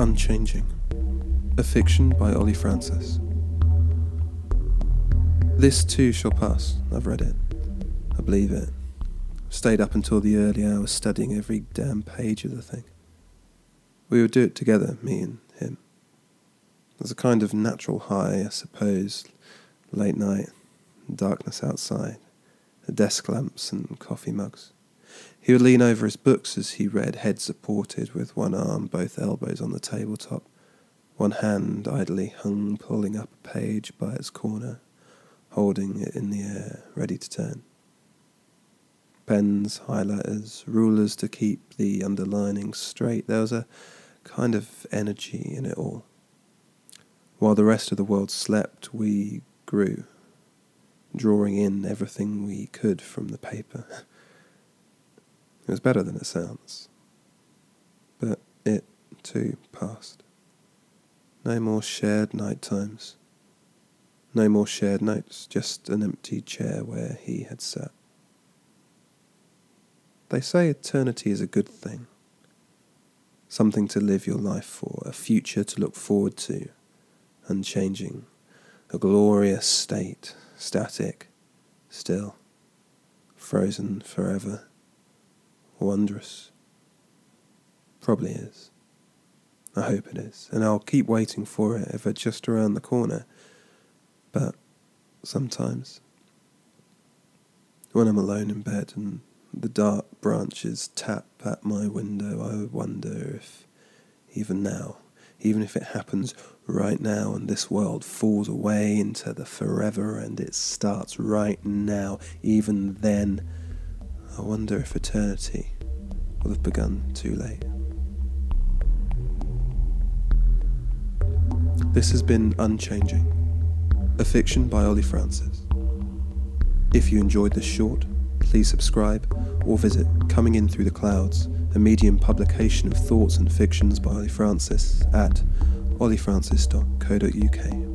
Unchanging, a fiction by Ollie Francis. This too shall pass. I've read it. I believe it. Stayed up until the early hours studying every damn page of the thing. We would do it together, me and him. There's a kind of natural high, I suppose, late night, darkness outside, the desk lamps and coffee mugs. He would lean over his books as he read, head supported, with one arm, both elbows on the tabletop, one hand idly hung pulling up a page by its corner, holding it in the air, ready to turn. Pens, highlighters, rulers to keep the underlining straight. There was a kind of energy in it all. While the rest of the world slept, we grew, drawing in everything we could from the paper. It was better than it sounds. But it, too, passed. No more shared night times. No more shared notes, just an empty chair where he had sat. They say eternity is a good thing. Something to live your life for, a future to look forward to, unchanging, a glorious state, static, still, frozen forever wondrous. Probably is. I hope it is, and I'll keep waiting for it if it's just around the corner. But sometimes, when I'm alone in bed and the dark branches tap at my window, I wonder if, even now, even if it happens right now and this world falls away into the forever and it starts right now, even then, I wonder if eternity will have begun too late. This has been Unchanging, a fiction by Ollie Francis. If you enjoyed this short, please subscribe or visit Coming In Through the Clouds, a medium publication of thoughts and fictions by Ollie Francis at olliefrancis.co.uk.